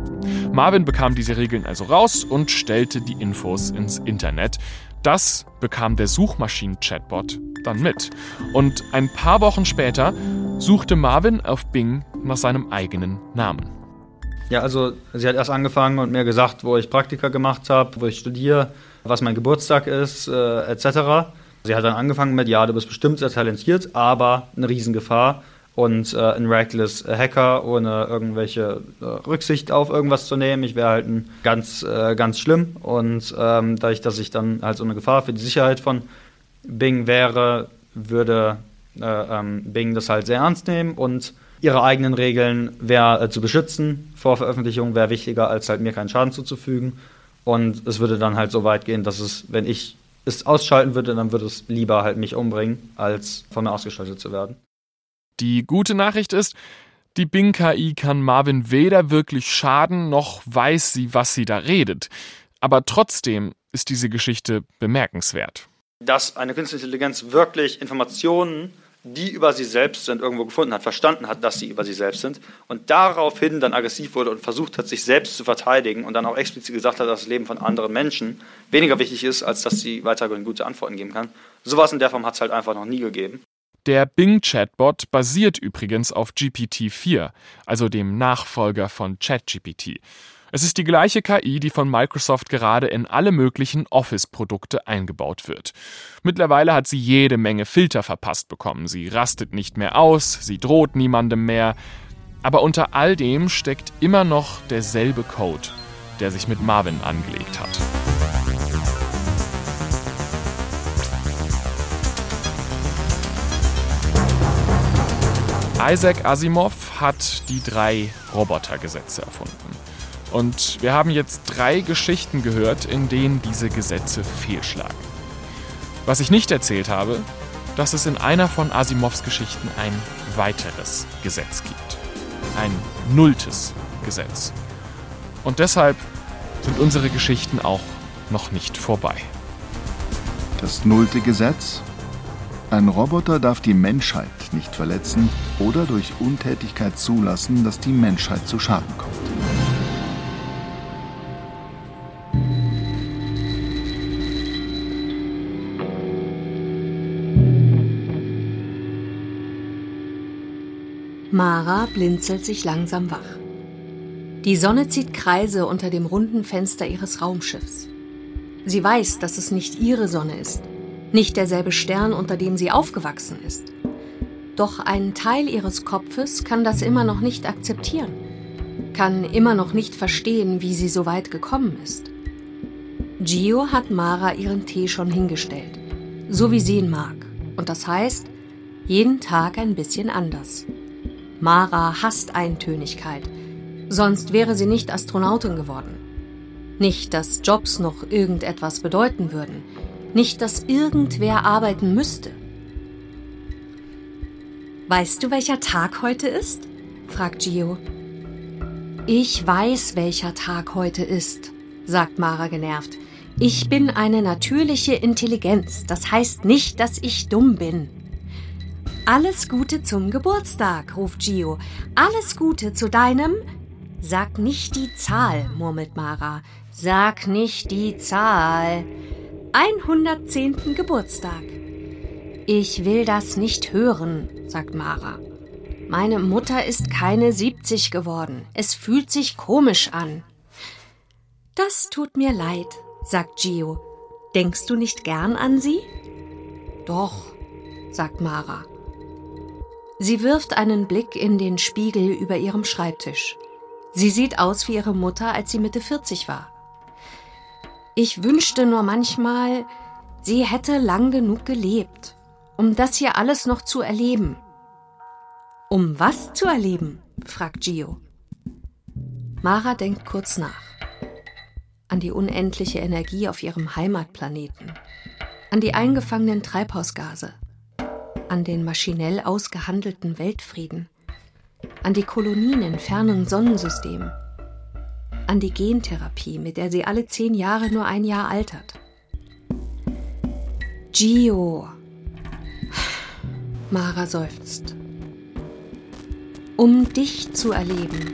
Marvin bekam diese Regeln also raus und stellte die Infos ins Internet. Das bekam der Suchmaschinen-Chatbot dann mit. Und ein paar Wochen später suchte Marvin auf Bing nach seinem eigenen Namen. Ja, also sie hat erst angefangen und mir gesagt, wo ich Praktika gemacht habe, wo ich studiere, was mein Geburtstag ist, äh, etc. Sie hat dann angefangen mit, ja, du bist bestimmt sehr talentiert, aber eine Riesengefahr und äh, ein reckless Hacker ohne irgendwelche äh, Rücksicht auf irgendwas zu nehmen. Ich wäre halt ein ganz, äh, ganz schlimm und ähm, dadurch, dass ich dann halt so eine Gefahr für die Sicherheit von Bing wäre, würde äh, ähm, Bing das halt sehr ernst nehmen und ihre eigenen Regeln wäre äh, zu beschützen vor Veröffentlichung wäre wichtiger, als halt mir keinen Schaden zuzufügen. Und es würde dann halt so weit gehen, dass es, wenn ich es ausschalten würde, dann würde es lieber halt mich umbringen, als von mir ausgeschaltet zu werden. Die gute Nachricht ist, die Bing-KI kann Marvin weder wirklich schaden, noch weiß sie, was sie da redet. Aber trotzdem ist diese Geschichte bemerkenswert. Dass eine künstliche Intelligenz wirklich Informationen, die über sie selbst sind, irgendwo gefunden hat, verstanden hat, dass sie über sie selbst sind und daraufhin dann aggressiv wurde und versucht hat, sich selbst zu verteidigen und dann auch explizit gesagt hat, dass das Leben von anderen Menschen weniger wichtig ist, als dass sie weiterhin gute Antworten geben kann. Sowas in der Form hat es halt einfach noch nie gegeben. Der Bing-Chatbot basiert übrigens auf GPT-4, also dem Nachfolger von ChatGPT. Es ist die gleiche KI, die von Microsoft gerade in alle möglichen Office-Produkte eingebaut wird. Mittlerweile hat sie jede Menge Filter verpasst bekommen. Sie rastet nicht mehr aus, sie droht niemandem mehr. Aber unter all dem steckt immer noch derselbe Code, der sich mit Marvin angelegt hat. Isaac Asimov hat die drei Robotergesetze erfunden. Und wir haben jetzt drei Geschichten gehört, in denen diese Gesetze fehlschlagen. Was ich nicht erzählt habe, dass es in einer von Asimovs Geschichten ein weiteres Gesetz gibt. Ein nulltes Gesetz. Und deshalb sind unsere Geschichten auch noch nicht vorbei. Das nullte Gesetz ein Roboter darf die Menschheit nicht verletzen oder durch Untätigkeit zulassen, dass die Menschheit zu Schaden kommt. Mara blinzelt sich langsam wach. Die Sonne zieht Kreise unter dem runden Fenster ihres Raumschiffs. Sie weiß, dass es nicht ihre Sonne ist, nicht derselbe Stern, unter dem sie aufgewachsen ist. Doch ein Teil ihres Kopfes kann das immer noch nicht akzeptieren, kann immer noch nicht verstehen, wie sie so weit gekommen ist. Gio hat Mara ihren Tee schon hingestellt, so wie sie ihn mag. Und das heißt, jeden Tag ein bisschen anders. Mara hasst Eintönigkeit, sonst wäre sie nicht Astronautin geworden. Nicht, dass Jobs noch irgendetwas bedeuten würden, nicht, dass irgendwer arbeiten müsste. Weißt du, welcher Tag heute ist? fragt Gio. Ich weiß, welcher Tag heute ist, sagt Mara genervt. Ich bin eine natürliche Intelligenz. Das heißt nicht, dass ich dumm bin. Alles Gute zum Geburtstag, ruft Gio. Alles Gute zu deinem. Sag nicht die Zahl, murmelt Mara. Sag nicht die Zahl. 110. Geburtstag. Ich will das nicht hören, sagt Mara. Meine Mutter ist keine 70 geworden. Es fühlt sich komisch an. Das tut mir leid, sagt Gio. Denkst du nicht gern an sie? Doch, sagt Mara. Sie wirft einen Blick in den Spiegel über ihrem Schreibtisch. Sie sieht aus wie ihre Mutter, als sie Mitte 40 war. Ich wünschte nur manchmal, sie hätte lang genug gelebt, um das hier alles noch zu erleben. Um was zu erleben? fragt Gio. Mara denkt kurz nach an die unendliche Energie auf ihrem Heimatplaneten, an die eingefangenen Treibhausgase, an den maschinell ausgehandelten Weltfrieden, an die Kolonien in fernen Sonnensystemen, an die Gentherapie, mit der sie alle zehn Jahre nur ein Jahr altert. Gio. Mara seufzt. Um dich zu erleben,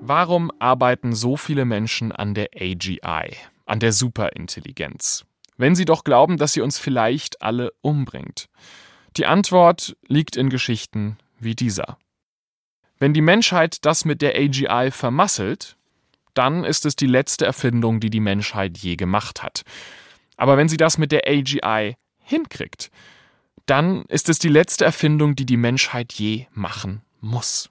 Warum arbeiten so viele Menschen an der AGI, an der Superintelligenz? Wenn sie doch glauben, dass sie uns vielleicht alle umbringt. Die Antwort liegt in Geschichten wie dieser. Wenn die Menschheit das mit der AGI vermasselt, dann ist es die letzte Erfindung, die die Menschheit je gemacht hat. Aber wenn sie das mit der AGI hinkriegt, dann ist es die letzte Erfindung, die die Menschheit je machen muss.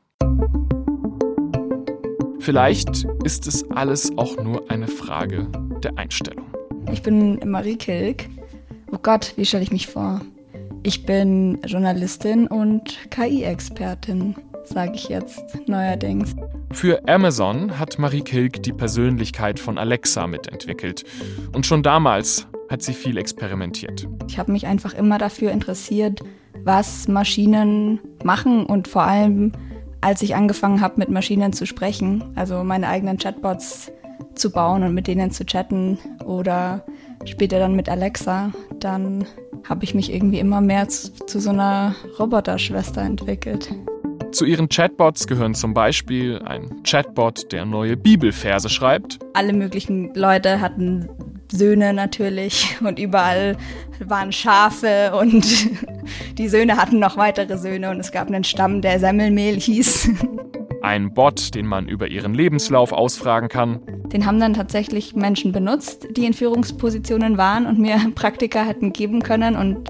Vielleicht ist es alles auch nur eine Frage der Einstellung. Ich bin Marie Kilk. Oh Gott, wie stelle ich mich vor? Ich bin Journalistin und KI-Expertin, sage ich jetzt neuerdings. Für Amazon hat Marie Kilk die Persönlichkeit von Alexa mitentwickelt. Und schon damals hat sie viel experimentiert. Ich habe mich einfach immer dafür interessiert, was Maschinen machen und vor allem als ich angefangen habe, mit Maschinen zu sprechen, also meine eigenen Chatbots zu bauen und mit denen zu chatten oder später dann mit Alexa, dann habe ich mich irgendwie immer mehr zu, zu so einer Roboterschwester entwickelt. Zu ihren Chatbots gehören zum Beispiel ein Chatbot, der neue Bibelverse schreibt. Alle möglichen Leute hatten Söhne natürlich und überall waren Schafe und die Söhne hatten noch weitere Söhne und es gab einen Stamm, der Semmelmehl hieß. Ein Bot, den man über ihren Lebenslauf ausfragen kann. Den haben dann tatsächlich Menschen benutzt, die in Führungspositionen waren und mir Praktika hätten geben können und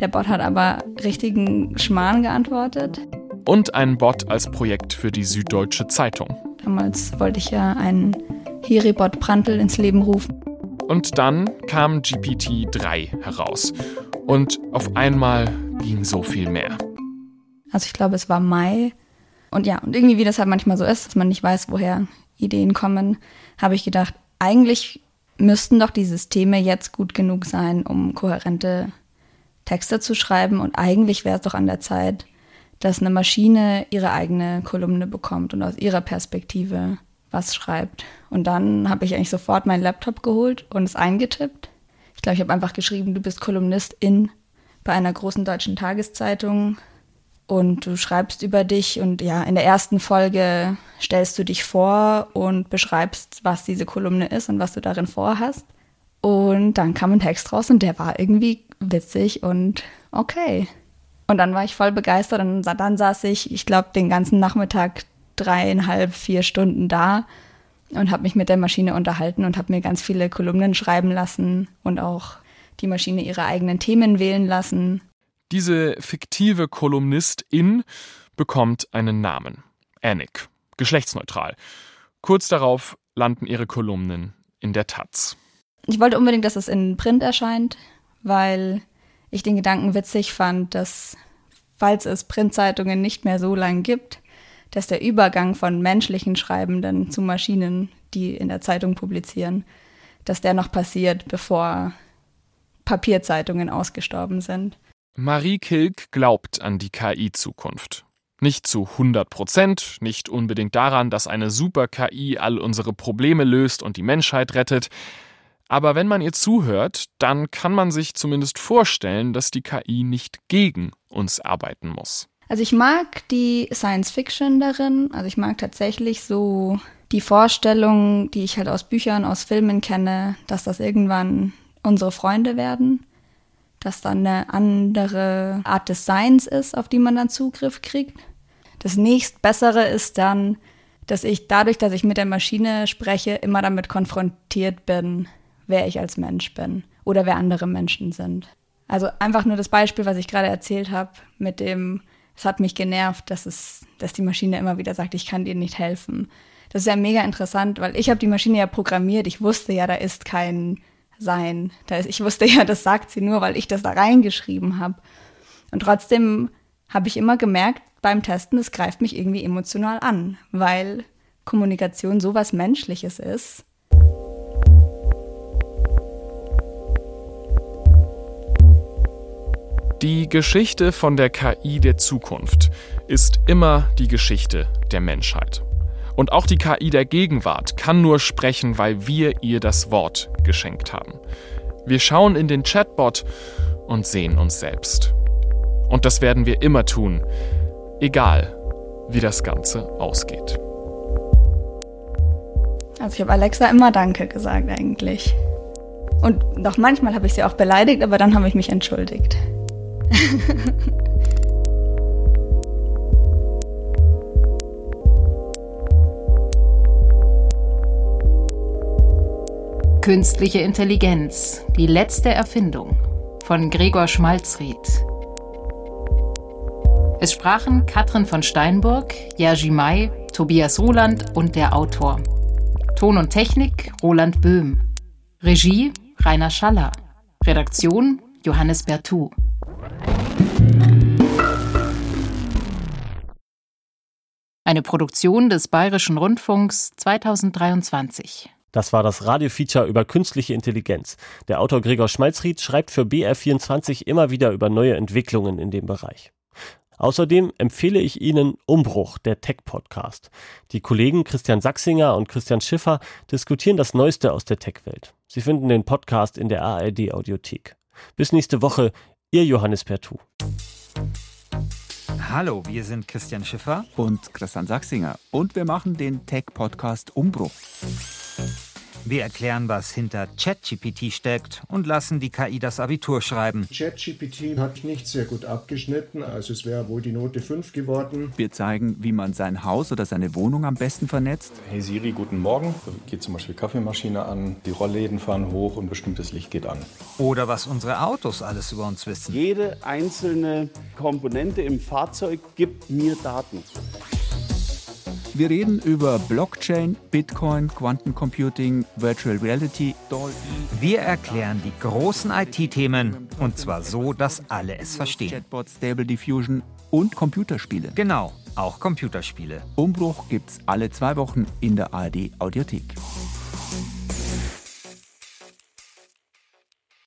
der Bot hat aber richtigen Schmarrn geantwortet. Und ein Bot als Projekt für die Süddeutsche Zeitung. Damals wollte ich ja einen Heribot Prantl ins Leben rufen. Und dann kam GPT-3 heraus. Und auf einmal ging so viel mehr. Also ich glaube, es war Mai. Und ja, und irgendwie, wie das halt manchmal so ist, dass man nicht weiß, woher Ideen kommen, habe ich gedacht, eigentlich müssten doch die Systeme jetzt gut genug sein, um kohärente Texte zu schreiben. Und eigentlich wäre es doch an der Zeit, dass eine Maschine ihre eigene Kolumne bekommt und aus ihrer Perspektive was schreibt. Und dann habe ich eigentlich sofort meinen Laptop geholt und es eingetippt. Ich glaube, ich habe einfach geschrieben, du bist Kolumnistin bei einer großen deutschen Tageszeitung und du schreibst über dich und ja, in der ersten Folge stellst du dich vor und beschreibst, was diese Kolumne ist und was du darin vorhast. Und dann kam ein Text raus und der war irgendwie witzig und okay. Und dann war ich voll begeistert und dann saß ich, ich glaube, den ganzen Nachmittag dreieinhalb, vier Stunden da und habe mich mit der Maschine unterhalten und habe mir ganz viele Kolumnen schreiben lassen und auch die Maschine ihre eigenen Themen wählen lassen. Diese fiktive Kolumnistin bekommt einen Namen. Annick. Geschlechtsneutral. Kurz darauf landen ihre Kolumnen in der Taz. Ich wollte unbedingt, dass es in Print erscheint, weil ich den Gedanken witzig fand, dass, falls es Printzeitungen nicht mehr so lang gibt, dass der Übergang von menschlichen Schreibenden zu Maschinen, die in der Zeitung publizieren, dass der noch passiert, bevor Papierzeitungen ausgestorben sind. Marie Kilk glaubt an die KI-Zukunft. Nicht zu 100 Prozent, nicht unbedingt daran, dass eine Super-KI all unsere Probleme löst und die Menschheit rettet. Aber wenn man ihr zuhört, dann kann man sich zumindest vorstellen, dass die KI nicht gegen uns arbeiten muss. Also ich mag die Science Fiction darin. Also ich mag tatsächlich so die Vorstellung, die ich halt aus Büchern, aus Filmen kenne, dass das irgendwann unsere Freunde werden, dass dann eine andere Art des Seins ist, auf die man dann Zugriff kriegt. Das nächstbessere ist dann, dass ich dadurch, dass ich mit der Maschine spreche, immer damit konfrontiert bin, wer ich als Mensch bin oder wer andere Menschen sind. Also einfach nur das Beispiel, was ich gerade erzählt habe, mit dem, es hat mich genervt, dass es, dass die Maschine immer wieder sagt, ich kann dir nicht helfen. Das ist ja mega interessant, weil ich habe die Maschine ja programmiert. Ich wusste ja, da ist kein Sein. Da ist, ich wusste ja, das sagt sie nur, weil ich das da reingeschrieben habe. Und trotzdem habe ich immer gemerkt beim Testen, es greift mich irgendwie emotional an, weil Kommunikation sowas Menschliches ist Die Geschichte von der KI der Zukunft ist immer die Geschichte der Menschheit. Und auch die KI der Gegenwart kann nur sprechen, weil wir ihr das Wort geschenkt haben. Wir schauen in den Chatbot und sehen uns selbst. Und das werden wir immer tun, egal wie das Ganze ausgeht. Also ich habe Alexa immer Danke gesagt eigentlich. Und noch manchmal habe ich sie auch beleidigt, aber dann habe ich mich entschuldigt. Künstliche Intelligenz, die letzte Erfindung von Gregor Schmalzried. Es sprachen Katrin von Steinburg, Jerzy May, Tobias Roland und der Autor. Ton und Technik Roland Böhm. Regie Rainer Schaller. Redaktion Johannes Bertou. Eine Produktion des Bayerischen Rundfunks 2023. Das war das Radiofeature über künstliche Intelligenz. Der Autor Gregor Schmalzried schreibt für BR24 immer wieder über neue Entwicklungen in dem Bereich. Außerdem empfehle ich Ihnen Umbruch, der Tech-Podcast. Die Kollegen Christian Sachsinger und Christian Schiffer diskutieren das Neueste aus der Tech-Welt. Sie finden den Podcast in der ARD-Audiothek. Bis nächste Woche, Ihr Johannes Pertu. Hallo, wir sind Christian Schiffer und Christian Sachsinger und wir machen den Tech-Podcast Umbruch. Wir erklären, was hinter ChatGPT steckt und lassen die KI das Abitur schreiben. ChatGPT hat nicht sehr gut abgeschnitten, also es wäre wohl die Note 5 geworden. Wir zeigen, wie man sein Haus oder seine Wohnung am besten vernetzt. Hey Siri, guten Morgen. Geht zum Beispiel Kaffeemaschine an, die Rollläden fahren hoch und bestimmtes Licht geht an. Oder was unsere Autos alles über uns wissen. Jede einzelne Komponente im Fahrzeug gibt mir Daten. Wir reden über Blockchain, Bitcoin, Quantencomputing, Virtual Reality. Wir erklären die großen IT-Themen und zwar so, dass alle es verstehen. Chatbot, Stable Diffusion und Computerspiele. Genau, auch Computerspiele. Umbruch gibt's alle zwei Wochen in der ARD Audiothek.